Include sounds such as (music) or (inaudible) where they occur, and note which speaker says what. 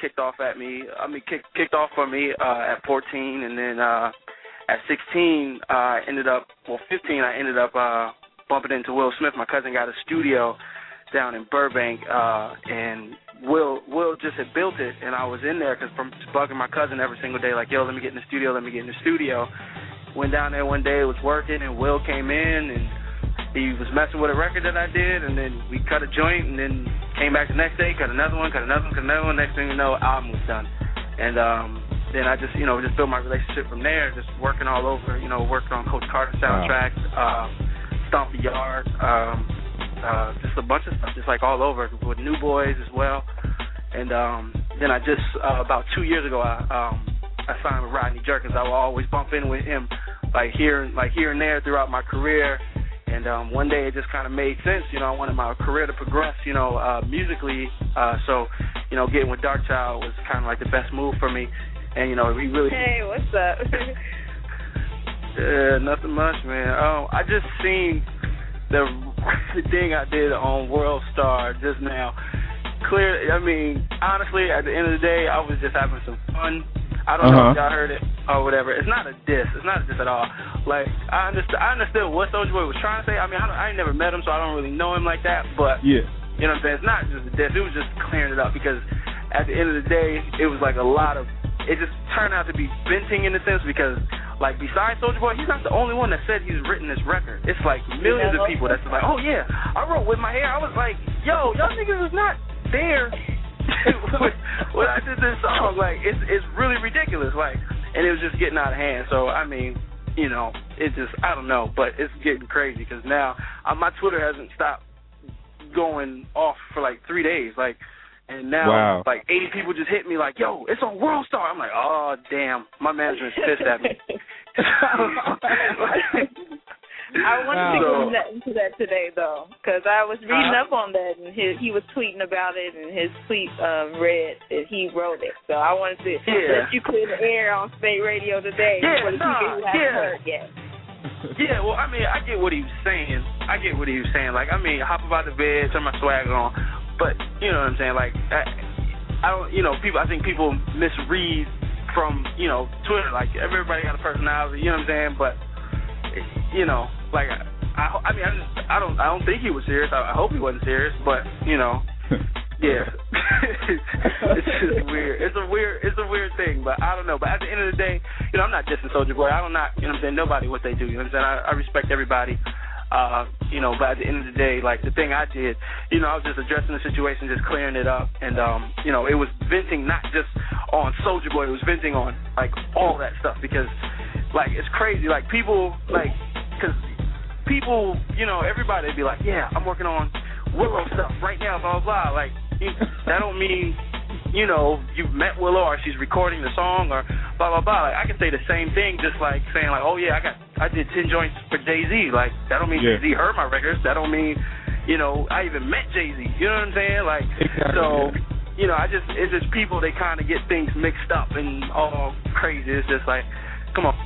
Speaker 1: kicked off at me. I mean, kicked kicked off for me uh, at 14, and then uh, at 16, uh, I ended up well, 15, I ended up uh, bumping into Will Smith. My cousin got a studio down in Burbank, uh, and Will Will just had built it, and I was in there because from bugging my cousin every single day, like, yo, let me get in the studio, let me get in the studio. Went down there one day, was working, and Will came in and he was messing with a record that I did, and then we cut a joint, and then came back the next day, cut another one, cut another one, cut another one. Next thing you know, album was done, and um, then I just you know just built my relationship from there, just working all over, you know, working on Coach Carter soundtracks, wow. uh, Stomp the Yard, um, uh, just a bunch of stuff, just like all over with New Boyz as well, and um, then I just uh, about two years ago I um, I signed with Rodney Jerkins. I will always bump in with him, like here like here and there throughout my career. And um, one day it just kind of made sense. You know, I wanted my career to progress. You know, uh, musically. Uh, so, you know, getting with Darkchild was kind of like the best move for me. And you know, he really.
Speaker 2: Hey, what's up? (laughs)
Speaker 1: uh, nothing much, man. Um, I just seen the (laughs) the thing I did on World Star just now. Clear. I mean, honestly, at the end of the day, I was just having some fun. I don't uh-huh. know if y'all heard it or whatever. It's not a diss. It's not a diss at all. Like I understood, I understood what Soulja Boy was trying to say. I mean, I, don't, I ain't never met him, so I don't really know him like that. But
Speaker 3: yeah,
Speaker 1: you know what I'm saying. It's not just a diss. It was just clearing it up because at the end of the day, it was like a lot of. It just turned out to be venting in a sense because, like, besides Soulja Boy, he's not the only one that said he's written this record. It's like millions of people that's like, oh yeah, I wrote Whip My Hair. I was like, yo, y'all niggas was not there (laughs) when I did this song. Like it's it's really ridiculous. Like, and it was just getting out of hand. So I mean, you know, it just I don't know, but it's getting crazy because now uh, my Twitter hasn't stopped going off for like three days. Like, and now
Speaker 3: wow.
Speaker 1: like 80 people just hit me like, "Yo, it's on World Star." I'm like, "Oh damn, my management's pissed at me." (laughs) (laughs)
Speaker 2: I wanted to get into that today though, because I was reading uh, up on that, and his, he was tweeting about it, and his tweet um, read that he wrote it. So I wanted to
Speaker 1: yeah.
Speaker 2: let you clear the air on Spate Radio today
Speaker 1: yeah,
Speaker 2: for the
Speaker 1: nah,
Speaker 2: people who haven't
Speaker 1: yeah.
Speaker 2: heard yet.
Speaker 1: yeah, well, I mean, I get what he was saying. I get what he was saying. Like, I mean, hop about the bed, turn my swag on, but you know what I'm saying. Like, I, I don't, you know, people. I think people misread from you know Twitter. Like, everybody got a personality. You know what I'm saying? But you know, like I, I mean, I just, I don't, I don't think he was serious. I, I hope he wasn't serious, but you know, (laughs) yeah, (laughs) it's just weird. It's a weird, it's a weird thing, but I don't know. But at the end of the day, you know, I'm not dissing Soulja Boy. I don't not, you know, what I'm saying nobody what they do. You know, what I'm saying I, I respect everybody. Uh, you know, but at the end of the day, like the thing I did, you know, I was just addressing the situation, just clearing it up, and um, you know, it was venting not just on Soulja Boy, it was venting on like all that stuff because, like, it's crazy. Like people, like, because people, you know, everybody would be like, yeah, I'm working on Willow stuff right now, blah blah blah. Like that don't mean, you know, you've met Willow or she's recording the song or blah blah blah. Like I can say the same thing, just like saying like, oh yeah, I got I did ten joints for Jay Z. Like that don't mean
Speaker 3: yeah.
Speaker 1: Jay Z heard my records. That don't mean, you know, I even met Jay Z. You know what I'm saying? Like
Speaker 3: exactly.
Speaker 1: so. You know, I just it's just people they kind of get things mixed up and all crazy. It's just like, come on,